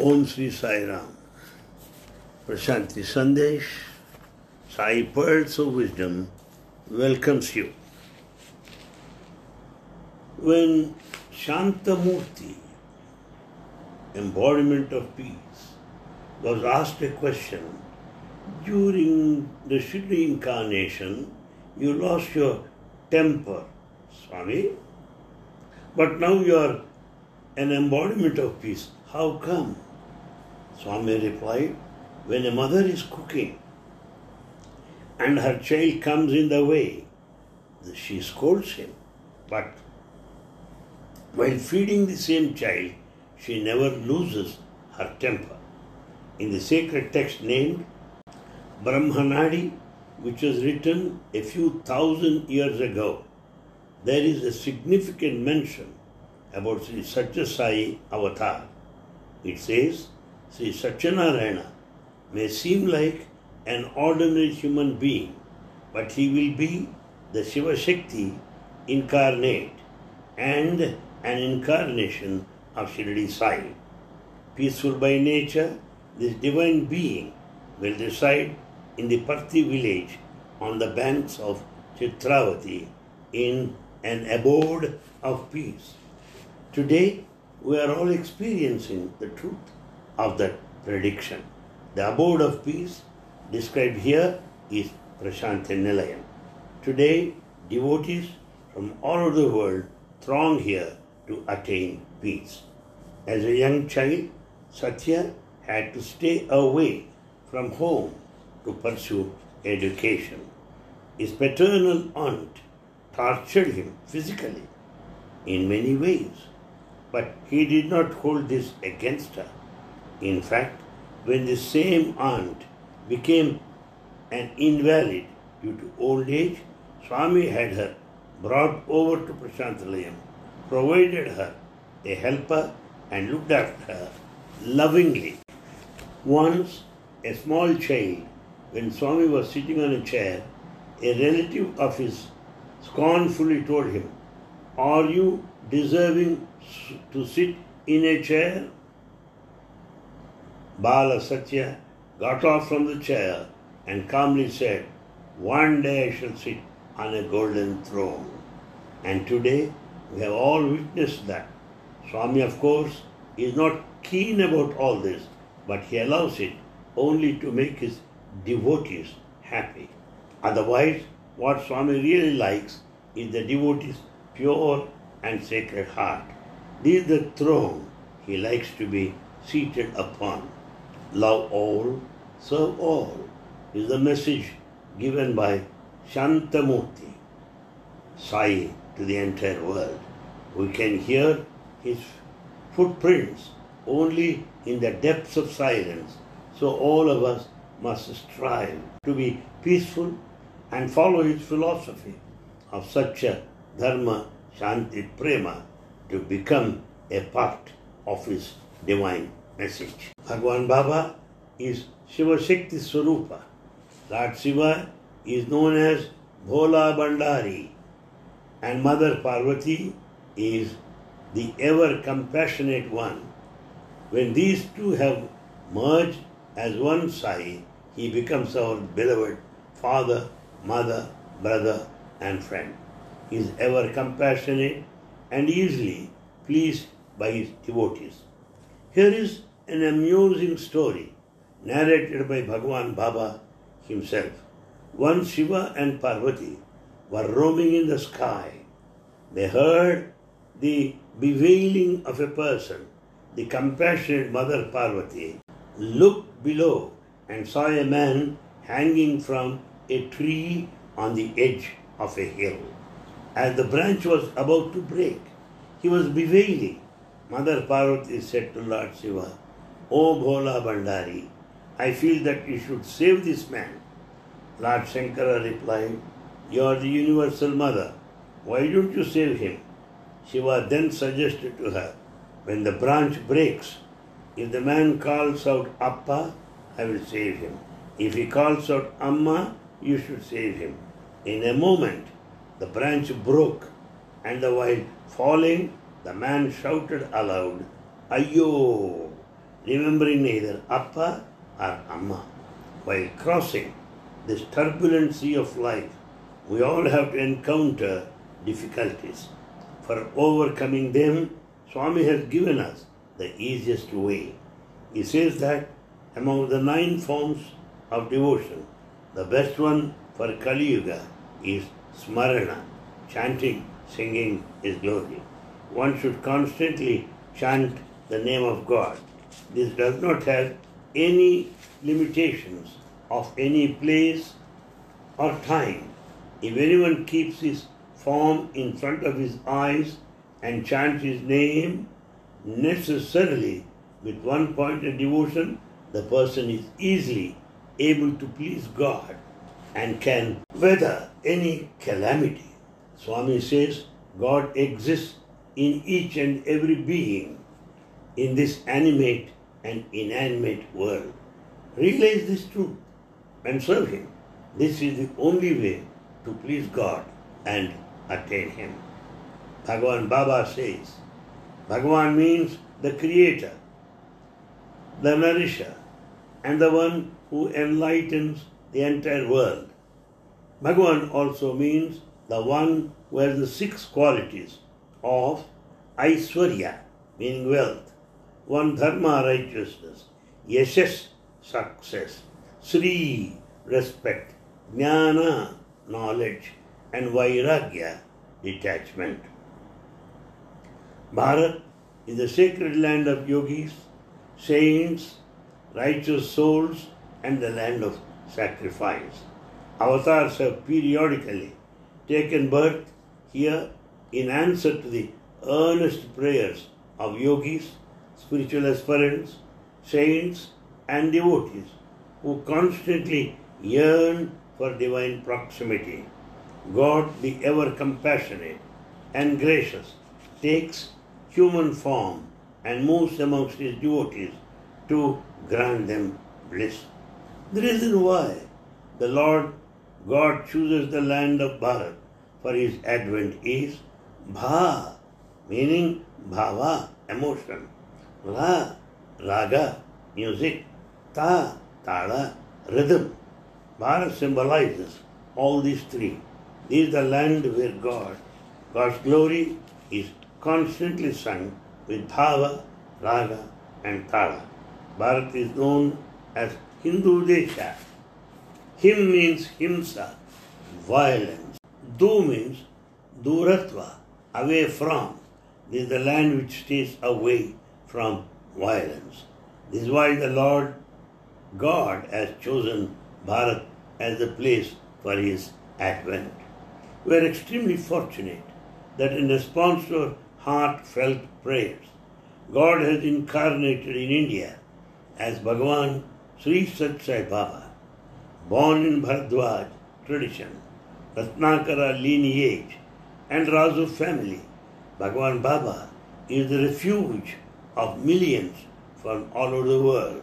Om Sri Sai Ram. Prashanti Sandesh, Sai Pearls of Wisdom welcomes you. When Shantamurti, embodiment of peace, was asked a question during the Shirdi incarnation, you lost your temper, Swami, but now you are an embodiment of peace. How come? Swami replied, when a mother is cooking and her child comes in the way, she scolds him. But while feeding the same child, she never loses her temper. In the sacred text named Brahmanadi, which was written a few thousand years ago, there is a significant mention about Sri Satya Sai Avatar. It says, Sri Satyanarayana may seem like an ordinary human being, but he will be the Shiva Shakti incarnate and an incarnation of Shirdi Sai. Peaceful by nature, this divine being will reside in the Parthi village on the banks of Chitravati in an abode of peace. Today, we are all experiencing the truth of that prediction. The abode of peace described here is Prashanti Nilayam. Today, devotees from all over the world throng here to attain peace. As a young child, Satya had to stay away from home to pursue education. His paternal aunt tortured him physically in many ways, but he did not hold this against her. In fact, when the same aunt became an invalid due to old age, Swami had her brought over to Prashanti Nilayam, provided her a helper, and looked after her lovingly. Once, a small child, when Swami was sitting on a chair, a relative of his scornfully told him, Are you deserving to sit in a chair? Bala Satya got off from the chair and calmly said, One day I shall sit on a golden throne. And today we have all witnessed that. Swami, of course, is not keen about all this, but he allows it only to make his devotees happy. Otherwise, what Swami really likes is the devotee's pure and sacred heart. This is the throne he likes to be seated upon. Love all, serve all is the message given by Shantamurti, Sai to the entire world. We can hear his footprints only in the depths of silence. So all of us must strive to be peaceful and follow his philosophy of Satya, Dharma, Shanti, Prema to become a part of his divine message. Bhagwan Baba is Shiva Shakti Swarupa. Lord Shiva is known as Bhola Bhandari and Mother Parvati is the ever compassionate one. When these two have merged as one Sai, he becomes our beloved father, mother, brother, and friend. Is ever compassionate and easily pleased by his devotees. Here is an amusing story narrated by Bhagwan Baba himself. Once Shiva and Parvati were roaming in the sky. They heard the bewailing of a person. The compassionate Mother Parvati looked below and saw a man hanging from a tree on the edge of a hill. As the branch was about to break, he was bewailing. Mother Parvati said to Lord Shiva, O Bhola Bhandari, I feel that you should save this man. Lord Shankara replied, You are the universal mother. Why don't you save him? Shiva then suggested to her, When the branch breaks, if the man calls out Appa, I will save him. If he calls out Amma, you should save him. In a moment, the branch broke, and while falling, the man shouted aloud, Ayo! remembering neither Appa or Amma. While crossing this turbulent sea of life, we all have to encounter difficulties. For overcoming them, Swami has given us the easiest way. He says that among the nine forms of devotion, the best one for Kali Yuga is Smarana, chanting, singing His glory. One should constantly chant the name of God. This does not have any limitations of any place or time. If anyone keeps his form in front of his eyes and chants his name, necessarily with one point of devotion, the person is easily able to please God and can weather any calamity. Swami says God exists in each and every being in this animate and inanimate world. Realize this truth and serve Him. This is the only way to please God and attain Him. Bhagavan Baba says, Bhagavan means the creator, the nourisher, and the one who enlightens the entire world. Bhagavan also means the one who has the six qualities of Aishwarya, meaning wealth, one Dharma, righteousness, Yashas, success, Sri, respect, Jnana, knowledge, and Vairagya, detachment. Bharat is the sacred land of yogis, saints, righteous souls, and the land of sacrifice. Avatars have periodically taken birth here in answer to the earnest prayers of yogis, spiritual aspirants, saints, and devotees who constantly yearn for divine proximity. God, the ever compassionate and gracious, takes human form and moves amongst his devotees to grant them bliss. The reason why the Lord God chooses the land of Bharat for his advent is Bha, meaning bhava, emotion, Ra, raga, music, Ta, tala, rhythm. Bharat symbolizes all these three. This is the land where God, God's glory is constantly sung with bhava, raga, and tala. Bharat is known as Hindu Desha. Him means himsa, violence. Du means duratva, away from. This is the land which stays away from violence. This is why the Lord God has chosen Bharat as the place for his advent. We are extremely fortunate that in response to our heartfelt prayers, God has incarnated in India as Bhagavan Sri Sat Sai Baba, born in Bharadwaj tradition, Ratnakara lineage, and Razu family. Bhagwan Baba is the refuge of millions from all over the world.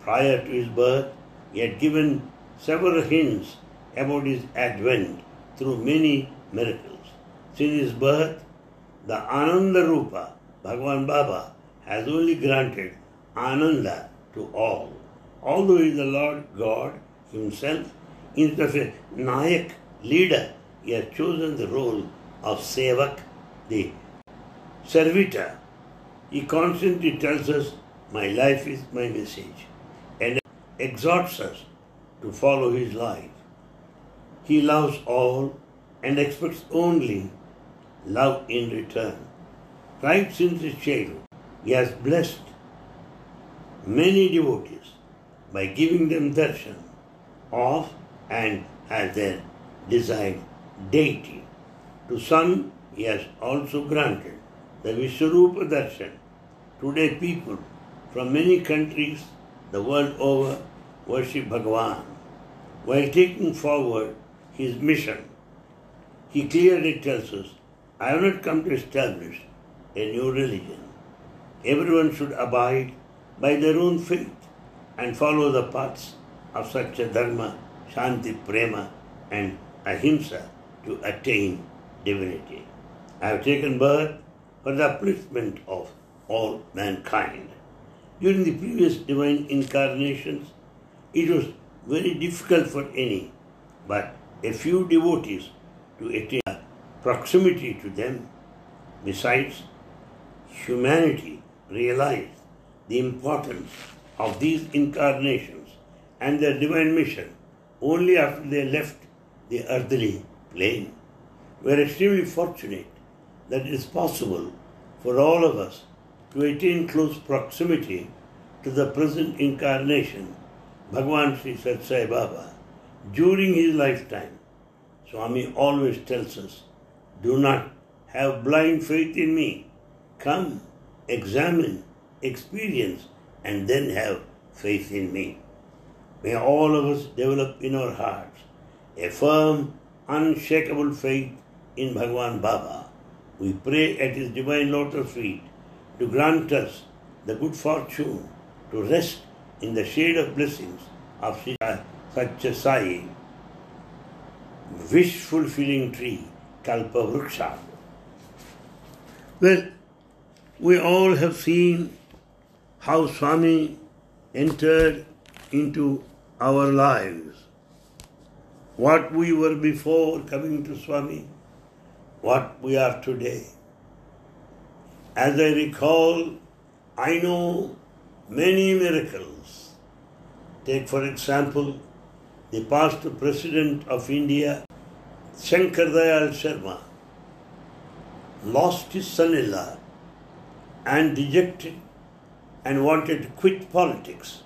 Prior to his birth, he had given several hints about his advent through many miracles. Since his birth, the Ananda Rupa, Bhagavan Baba, has only granted Ananda to all. Although he is the Lord God himself, instead of a Nayak leader, he has chosen the role of Sevak, the servitor. He constantly tells us, My life is my message, and exhorts us to follow his life. He loves all and expects only love in return. Right since his childhood, he has blessed many devotees by giving them darshan of and as their desired deity. To some, he has also granted the Vishwarupa darshan. Today, people from many countries the world over worship Bhagavan. While taking forward his mission, he clearly tells us, I have not come to establish a new religion. Everyone should abide by their own faith and follow the paths of Satya Dharma, Shanti, Prema, and Ahimsa to attain divinity. I have taken birth for the upliftment of all mankind. During the previous divine incarnations, it was very difficult for any, but a few devotees to attain proximity to them. Besides, humanity realized the importance of these incarnations and their divine mission only after they left the earthly plane. We are extremely fortunate that it is possible for all of us to attain close proximity to the present incarnation, Bhagavan Sri Sai Baba, during his lifetime. Swami always tells us, do not have blind faith in me. Come, examine, experience, and then have faith in me. May all of us develop in our hearts a firm, unshakable faith in Bhagwan Baba. We pray at his divine lotus feet to grant us the good fortune to rest in the shade of blessings of Sri Sathya Sai, wish fulfilling tree, Kalpa Vruksha. Well, we all have seen how Swami entered into our lives. What we were before coming to Swami, what we are today. As I recall, I know many miracles. Take, for example, the past President of India, Shankar Dayal Sharma, lost his son in law and dejected and wanted to quit politics.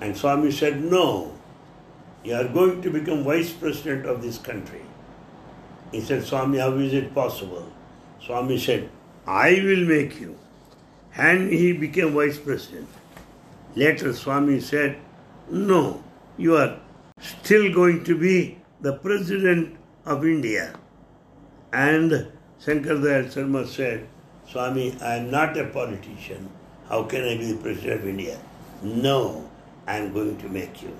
And Swami said, No, you are going to become vice president of this country. He said, Swami, how is it possible? Swami said, I will make you. And he became vice president. Later, Swami said, No, you are still going to be the president of India. And Shankar Dayal Sharma said, Swami, I am not a politician. How can I be the president of India? No, I am going to make you.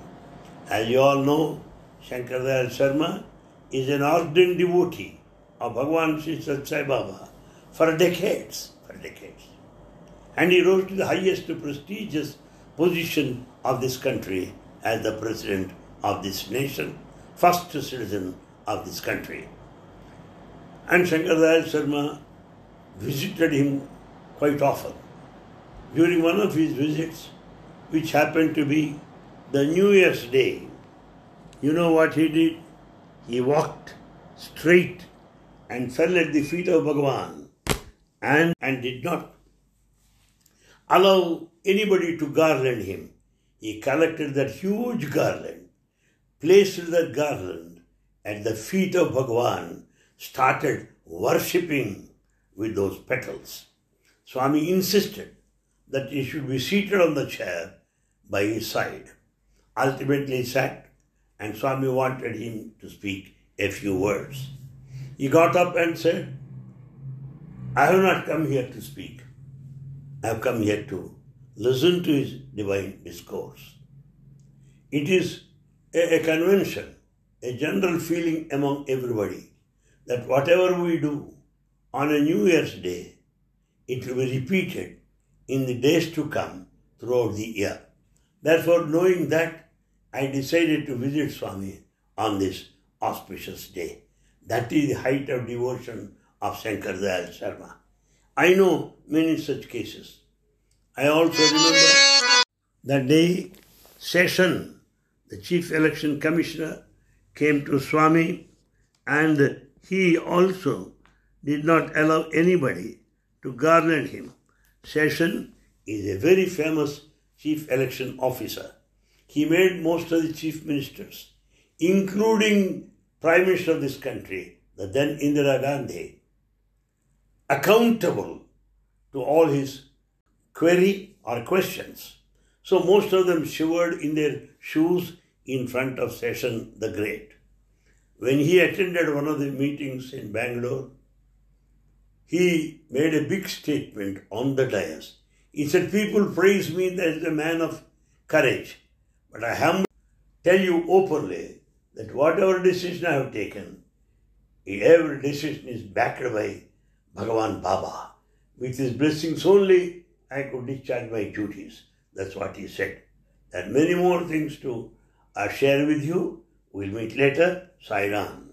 As you all know, Shankar Dayal Sharma is an ardent devotee of Bhagwan Sri Sathya Sai Baba for decades, for decades. And he rose to the highest prestigious position of this country as the president of this nation, first citizen of this country. And Shankar Dayal Sharma visited him quite often. During one of his visits, which happened to be the New Year's Day, you know what he did? He walked straight and fell at the feet of Bhagavan and, and did not allow anybody to garland him. He collected that huge garland, placed that garland at the feet of Bhagavan, started worshipping with those petals. Swami insisted that he should be seated on the chair by his side. Ultimately he sat and Swami wanted him to speak a few words. He got up and said, I have not come here to speak. I have come here to listen to his divine discourse. It is a, a convention, a general feeling among everybody that whatever we do on a New Year's Day, it will be repeated in the days to come throughout the year. Therefore, knowing that, I decided to visit Swami on this auspicious day. That is the height of devotion of Shankar Dayal Sharma. I know many such cases. I also remember that day Seshan, the chief election commissioner, came to Swami and he also did not allow anybody to garland him. Seshan is a very famous chief election officer. He made most of the chief ministers, including Prime Minister of this country, the then Indira Gandhi, accountable to all his query or questions. So most of them shivered in their shoes in front of Seshan the Great. When he attended one of the meetings in Bangalore, he made a big statement on the dais. He said, People praise me as a man of courage, but I humbly tell you openly that whatever decision I have taken, every decision is backed by Bhagavan Baba. With his blessings only, I could discharge my duties. That's what he said. There are many more things to uh, share with you. We'll meet later. Sai Ram.